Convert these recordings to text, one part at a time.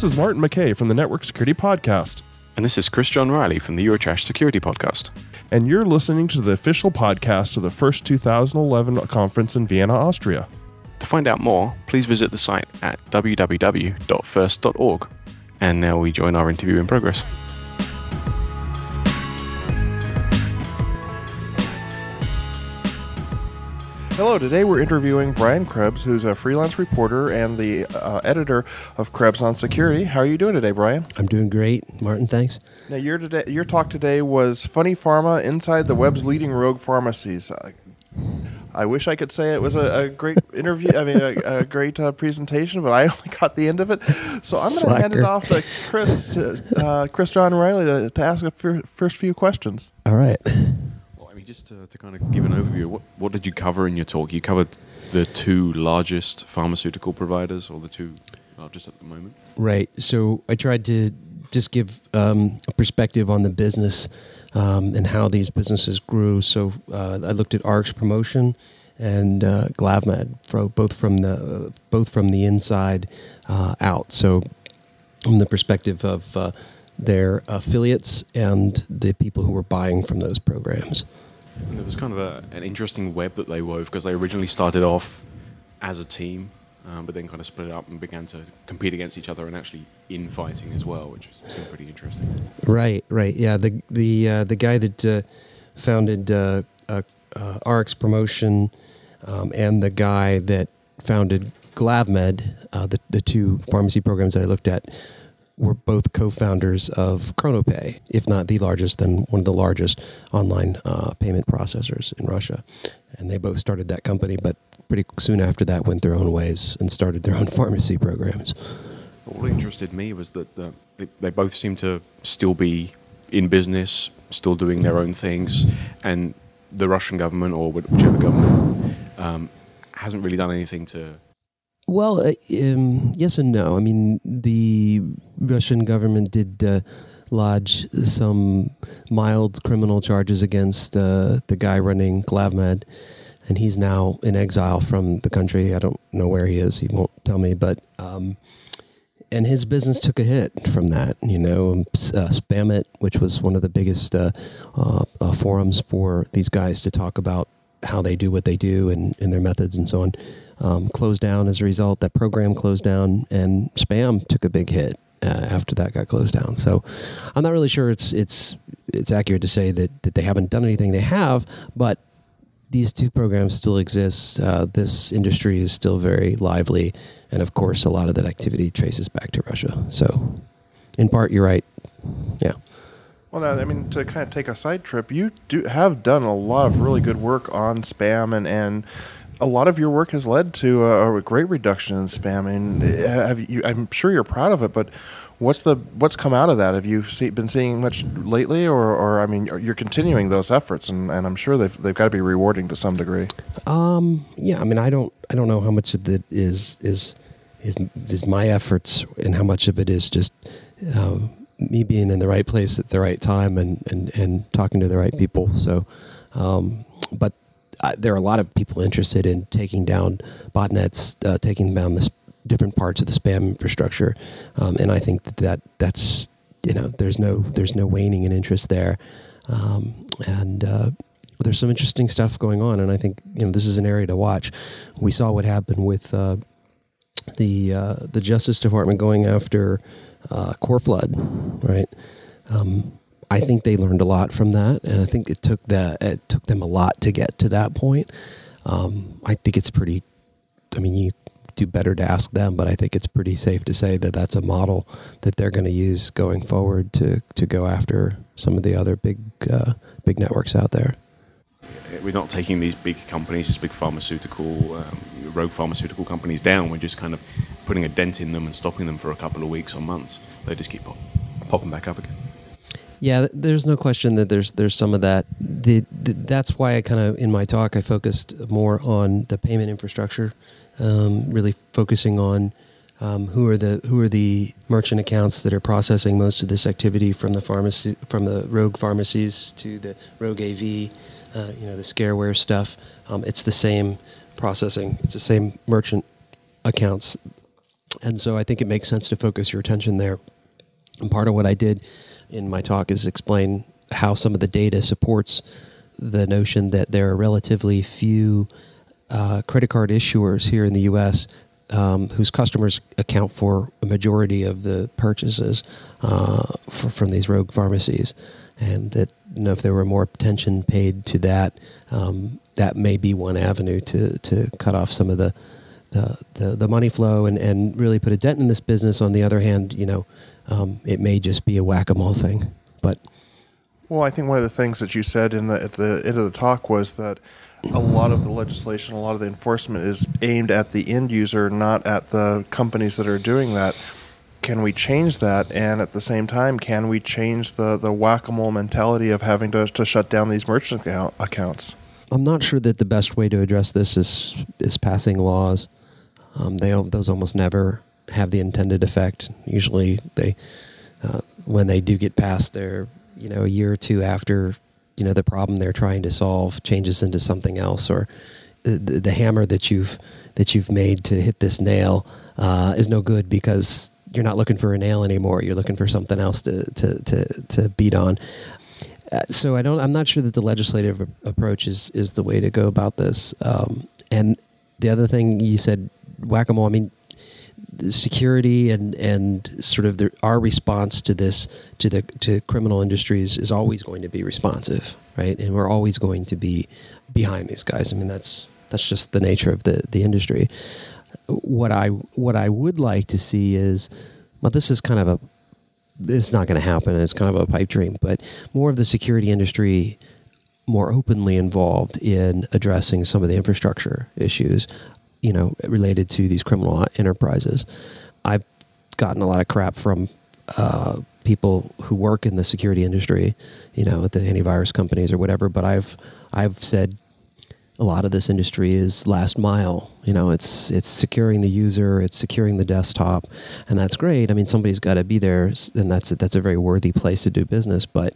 This is Martin McKeay from the Network Security Podcast. And this is Chris John Riley from the Eurotrash Security Podcast. And you're listening to the official podcast of the first 2011 conference in Vienna, Austria. To find out more, please visit the site at www.first.org. And now we join our interview in progress. Hello, today we're interviewing Brian Krebs, who's a freelance reporter and the uh, editor of Krebs on Security. How are you doing today, Brian? I'm doing great, Martin. Thanks. Now, your today, your talk today was "Funny Pharma Inside the Web's Leading Rogue Pharmacies." Uh, I wish I could say it was a, a great interview. I mean, a, a great uh, presentation, but I only got the end of it. So I'm going to hand it off to Chris, uh, Chris John Riley, to, to ask the first few questions. All right just to, to, kind of give an overview, what, what did you cover in your talk? You covered the two largest pharmaceutical providers, or the two largest at the moment. Right. So I tried to just give um, a perspective on the business um, and how these businesses grew. So uh, I looked at Rx Promotion and uh, Glavmed, both from the uh, both from the inside uh, out. So from the perspective of uh, their affiliates and the people who were buying from those programs. And it was kind of a, an interesting web that they wove because they originally started off as a team, um, but then kind of split up and began to compete against each other and actually infighting as well, which seemed pretty interesting. Right, right, yeah. The the uh, the guy that uh, founded uh, uh RX Promotion um, and the guy that founded Glavmed, uh, the the two pharmacy programs that I looked at were both co-founders of ChronoPay, if not the largest, then one of the largest online uh, payment processors in Russia. And they both started that company, but pretty soon after that went their own ways and started their own pharmacy programs. What interested me was that the, they, they both seem to still be in business, still doing their own things, and the Russian government or whichever government um, hasn't really done anything to well, uh, um, yes and no. I mean, the Russian government did uh, lodge some mild criminal charges against uh, the guy running Glavmed, and he's now in exile from the country. I don't know where he is. He won't tell me, but. Um, and his business took a hit from that. You know, um, uh, Spamit, which was one of the biggest uh, uh, uh, forums for these guys to talk about how they do what they do and, and their methods and so on um, closed down as a result. That program closed down, and spam took a big hit uh, after that got closed down. So I'm not really sure it's it's it's accurate to say that that they haven't done anything. They have, but these two programs still exist. Uh, this industry is still very lively, and of course, a lot of that activity traces back to Russia. So, in part, you're right. Yeah. Well, now, I mean, to kind of take a side trip, you do have done a lot of really good work on spam and and a lot of your work has led to a, a great reduction in spam. and have you, I'm sure you're proud of it, but what's the what's come out of that? Have you see, been seeing much lately, or, or I mean, you're continuing those efforts, and, and I'm sure they've they've got to be rewarding to some degree. Um, yeah, I mean, I don't I don't know how much of it is is is is my efforts, and how much of it is just. Um, me being in the right place at the right time and, and, and talking to the right people. So, um, but uh, there are a lot of people interested in taking down botnets, uh, taking down the different parts of the spam infrastructure, um, and I think that, that that's you know there's no there's no waning in interest there, um, and uh, there's some interesting stuff going on, and I think you know this is an area to watch. We saw what happened with uh, the uh, the Justice Department going after uh, Coreflood, right? Um, I think they learned a lot from that, and I think it took that it took them a lot to get to that point. Um, I think it's pretty. I mean, you do better to ask them, but I think it's pretty safe to say that that's a model that they're going to use going forward to to go after some of the other big uh, big networks out there. We're not taking these big companies, these big pharmaceutical, um, rogue pharmaceutical companies down. We're just kind of putting a dent in them and stopping them for a couple of weeks or months. They just keep pop- popping back up again. Yeah, there's no question that there's there's some of that. The, the, that's why I kind of in my talk I focused more on the payment infrastructure, um, really focusing on um, who are the who are the merchant accounts that are processing most of this activity from the pharmacy from the rogue pharmacies to the rogue AV, uh, you know the scareware stuff. Um, it's the same processing. It's the same merchant accounts And so I think it makes sense to focus your attention there. And part of what I did in my talk is explain how some of the data supports the notion that there are relatively few uh, credit card issuers here in the U.S. Um, whose customers account for a majority of the purchases uh, for, from these rogue pharmacies, and that you know, if there were more attention paid to that, um, that may be one avenue to to cut off some of the the, the, the money flow and, and really put a dent in this business. On the other hand, you know, um, it may just be a whack a mole thing. But well, I think one of the things that you said in the at the end of the talk was that a lot of the legislation, a lot of the enforcement is aimed at the end user, not at the companies that are doing that. Can we change that? And at the same time, can we change the, the whack a mole mentality of having to, to shut down these merchant account, accounts? I'm not sure that the best way to address this is is passing laws. Um, they those almost never have the intended effect. Usually, they uh, when they do get past they're you know a year or two after you know the problem they're trying to solve changes into something else, or the, the, the hammer that you've that you've made to hit this nail uh, is no good because you're not looking for a nail anymore. You're looking for something else to to to, to beat on. Uh, so I don't. I'm not sure that the legislative approach is is the way to go about this. Um, and the other thing you said whack a mole. I mean, security and and sort of the, our response to this to the to criminal industries is always going to be responsive, right? And we're always going to be behind these guys. I mean, that's that's just the nature of the the industry. What I what I would like to see is, well, this is kind of a it's not going to happen. It's kind of a pipe dream, but more of the security industry more openly involved in addressing some of the infrastructure issues you know, related to these criminal enterprises. I've gotten a lot of crap from uh, people who work in the security industry, you know, at the antivirus companies or whatever. But I've I've said a lot of this industry is last mile. You know, it's it's securing the user, it's securing the desktop, and that's great. I mean, somebody's got to be there, and that's a, that's a very worthy place to do business. But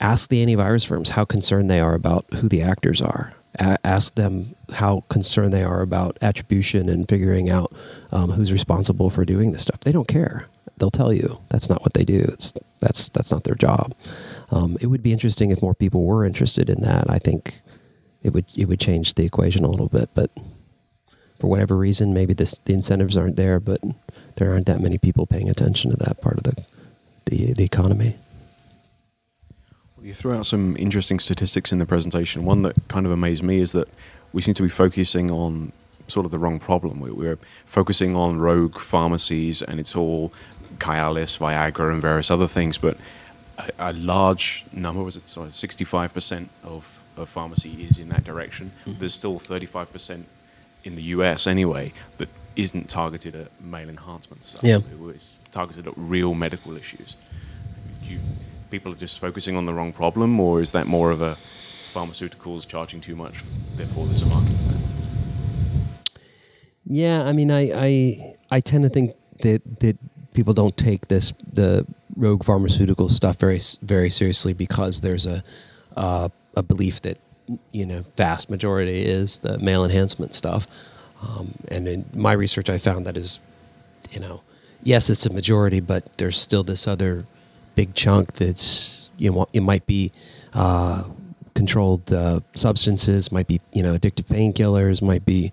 ask the antivirus firms how concerned they are about who the actors are ask them how concerned they are about attribution and figuring out um, who's responsible for doing this stuff. They don't care. They'll tell you that's not what they do. It's that's that's not their job. Um, it would be interesting if more people were interested in that. I think it would it would change the equation a little bit. But for whatever reason, maybe this, the incentives aren't there. But there aren't that many people paying attention to that part of the the, the economy. You threw out some interesting statistics in the presentation. One that kind of amazed me is that we seem to be focusing on sort of the wrong problem. We're focusing on rogue pharmacies, and it's all Cialis, Viagra, and various other things. But a, a large number was it? Sorry, sixty-five percent of, of pharmacy is in that direction. Mm-hmm. There's still thirty-five percent in the U.S. anyway that isn't targeted at male enhancements. So yeah, it's targeted at real medical issues. Do you, people are just focusing on the wrong problem, or is that more of a pharmaceuticals charging too much, therefore there's a market for? Yeah, I mean, I, I I tend to think that that people don't take this the rogue pharmaceutical stuff very very seriously because there's a uh, a belief that you know vast majority is the male enhancement stuff, um, and in my research I found that is you know yes it's a majority, but there's still this other big chunk that's you know it might be uh, controlled uh, substances, might be you know addictive painkillers, might be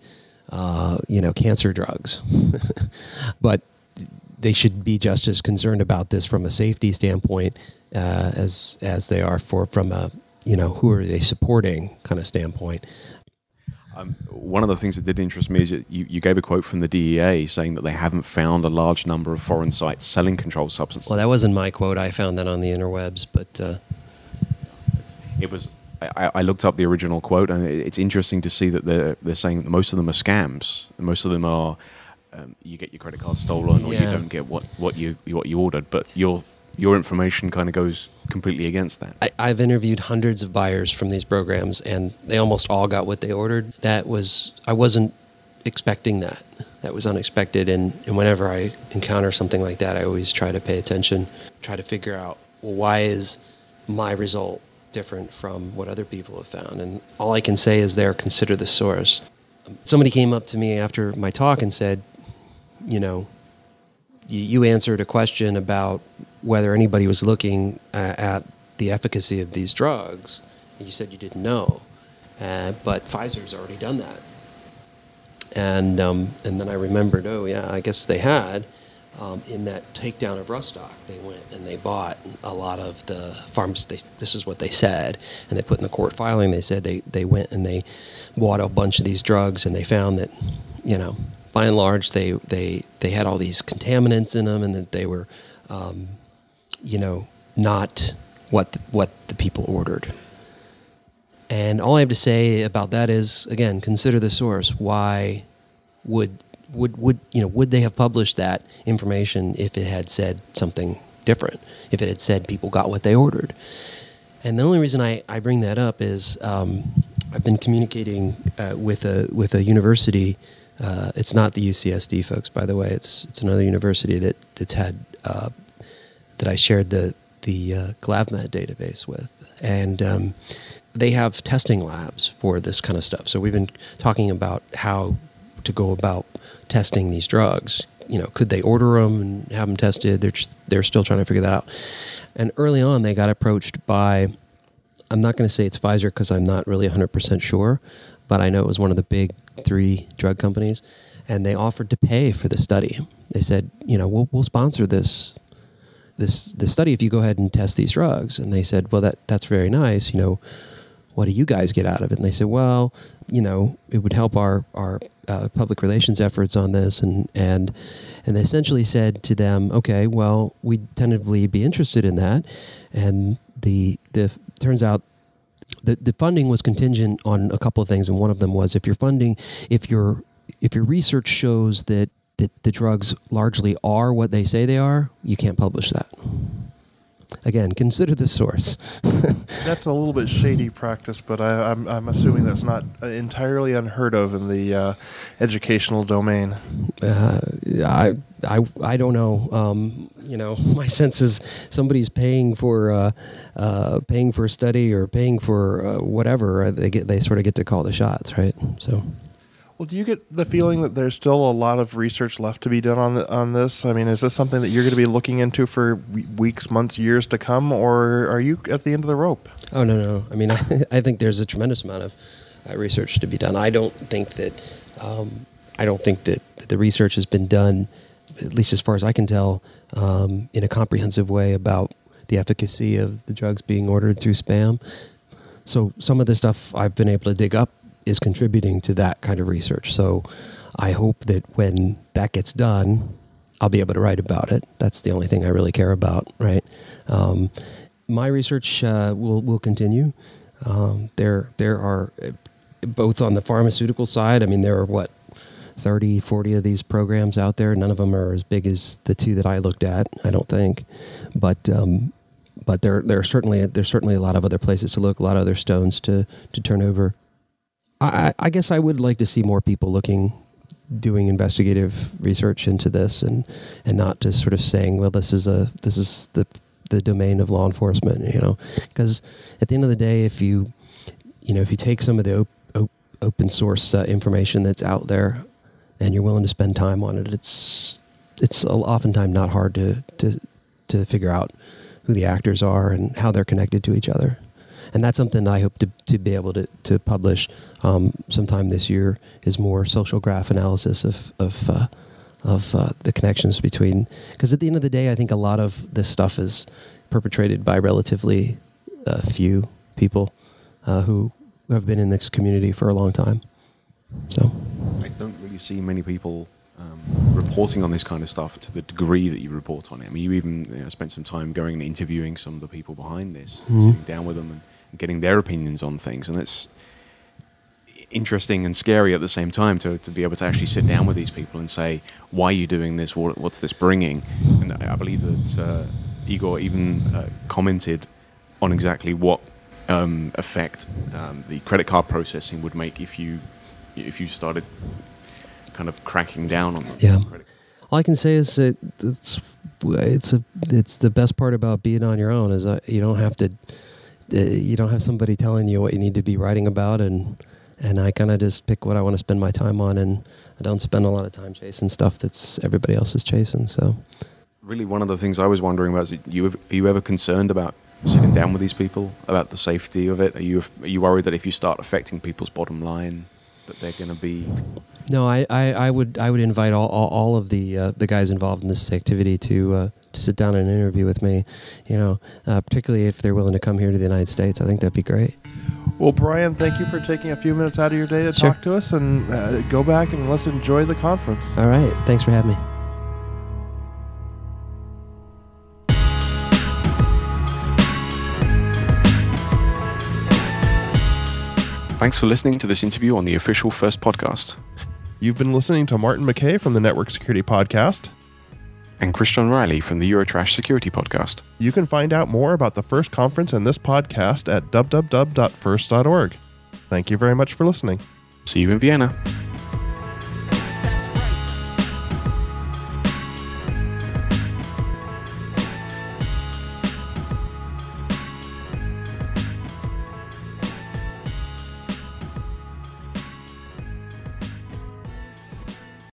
uh, you know cancer drugs, but they should be just as concerned about this from a safety standpoint uh, as as they are for from a you know who are they supporting kind of standpoint. Um, one of the things that did interest me is that you, you, gave a quote from the DEA saying that they haven't found a large number of foreign sites selling controlled substances. Well, that wasn't my quote. I found that on the interwebs, but uh... it was. I, I, looked up the original quote, and it's interesting to see that they're they're saying that most of them are scams. Most of them are um, you get your credit card stolen, or yeah. you don't get what, what you what you ordered. But you're your information kind of goes completely against that. I, have interviewed hundreds of buyers from these programs, and they almost all got what they ordered. That was I wasn't expecting that. That was unexpected, and, and whenever I encounter something like that, I always try to pay attention, try to figure out well why is my result different from what other people have found, and all I can say is there consider the source. Somebody came up to me after my talk and said, you know, you, you answered a question about whether anybody was looking uh, at the efficacy of these drugs. And you said you didn't know, uh, but Pfizer's already done that. And um, and then I remembered, oh yeah, I guess they had. Um, in that takedown of Rustock, they went and they bought a lot of the farms. They, this is what they said, and they put in the court filing. They said they, they went and they bought a bunch of these drugs, and they found that, you know, by and large, they they they had all these contaminants in them, and that they were, um, you know, not what the, what the people ordered. And all I have to say about that is, again, consider the source. Why would would would you know would they have published that information if it had said something different? If it had said people got what they ordered? And the only reason I, I bring that up is um, I've been communicating uh, with a with a university. Uh, it's not the UCSD folks, by the way. It's it's another university that that's had uh, that I shared the the uh, GlavMed database with, and um, they have testing labs for this kind of stuff. So we've been talking about how to go about testing these drugs. You know, could they order them and have them tested? They're just, they're still trying to figure that out. And early on, they got approached by. I'm not going to say it's Pfizer because I'm not really 100% sure, but I know it was one of the big three drug companies, and they offered to pay for the study. They said, you know, we'll, we'll sponsor this this this study if you go ahead and test these drugs. And they said, well, that that's very nice. You know, what do you guys get out of it? And they said, well, you know, it would help our our uh, public relations efforts on this, and and and they essentially said to them, okay, well, we'd tentatively be interested in that, and the the turns out. The, the funding was contingent on a couple of things, and one of them was if your funding, if your if your research shows that that the drugs largely are what they say they are, you can't publish that. Again, consider the source. that's a little bit shady practice, but I, am I'm, I'm assuming that's not entirely unheard of in the uh, educational domain. Uh, I, I, I don't know. Um, you know, my sense is somebody's paying for uh, uh paying for a study or paying for uh, whatever. Uh, they get they sort of get to call the shots, right? So. Well, do you get the feeling that there's still a lot of research left to be done on the, on this? I mean, is this something that you're going to be looking into for weeks, months, years to come, or are you at the end of the rope? Oh no, no. I mean, I, I think there's a tremendous amount of uh, research to be done. I don't think that um, I don't think that, that, the research has been done, at least as far as I can tell, um, in a comprehensive way about the efficacy of the drugs being ordered through spam. So some of the stuff I've been able to dig up is contributing to that kind of research. So I hope that when that gets done, I'll be able to write about it. That's the only thing I really care about, right? Um, my research uh, will will continue. Um, there there are uh, both on the pharmaceutical side. I mean, there are what 30, 40 of these programs out there. None of them are as big as the two that I looked at. I don't think, but um, but there there are certainly there's certainly a lot of other places to look, a lot of other stones to to turn over. I, I guess I would like to see more people looking, doing investigative research into this, and and not just sort of saying, well, this is a this is the the domain of law enforcement, you know, because at the end of the day, if you you know if you take some of the op- op- open source uh, information that's out there, and you're willing to spend time on it, it's it's oftentimes not hard to to to figure out who the actors are and how they're connected to each other and that's something that I hope to, to be able to, to publish um, sometime this year is more social graph analysis of of uh, of uh, the connections between because at the end of the day, I think a lot of this stuff is perpetrated by relatively uh, few people uh, who have been in this community for a long time. So I don't really see many people um, reporting on this kind of stuff to the degree that you report on it. I mean, you even you know, spent some time going and interviewing some of the people behind this, mm-hmm. sitting down with them and getting their opinions on things, and it's interesting and scary at the same time to, to be able to actually sit down with these people and say, why are you doing this? What, what's this bringing? And I believe that uh, Igor even uh, commented on exactly what um, effect um, the credit card processing would make if you if you started kind of cracking down on them. Yeah. All I can say is that it's it's a it's the best part about being on your own is that you don't have to uh, you don't have somebody telling you what you need to be writing about and and I kind of just pick what I want to spend my time on, and I don't spend a lot of time chasing stuff that's everybody else is chasing. So, really, one of the things I was wondering about is you are you ever concerned about sitting down with these people about the safety of it? Are you are you worried that if you start affecting people's bottom line, that they're going to be no, I, I, I, would I would invite all, all, all of the uh, the guys involved in this activity to uh, to sit down and interview with me. You know, uh, particularly if they're willing to come here to the United States, I think that'd be great. Well, Brian, thank you for taking a few minutes out of your day to sure. talk to us, and uh, go back and let's enjoy the conference. All right, thanks for having me. Thanks for listening to this interview on the official First podcast. You've been listening to Martin McKeay from the Network Security Podcast and Chris John Riley from the Eurotrash Security Podcast. You can find out more about the First Conference and this podcast at www.first.org. Thank you very much for listening. See you in Vienna.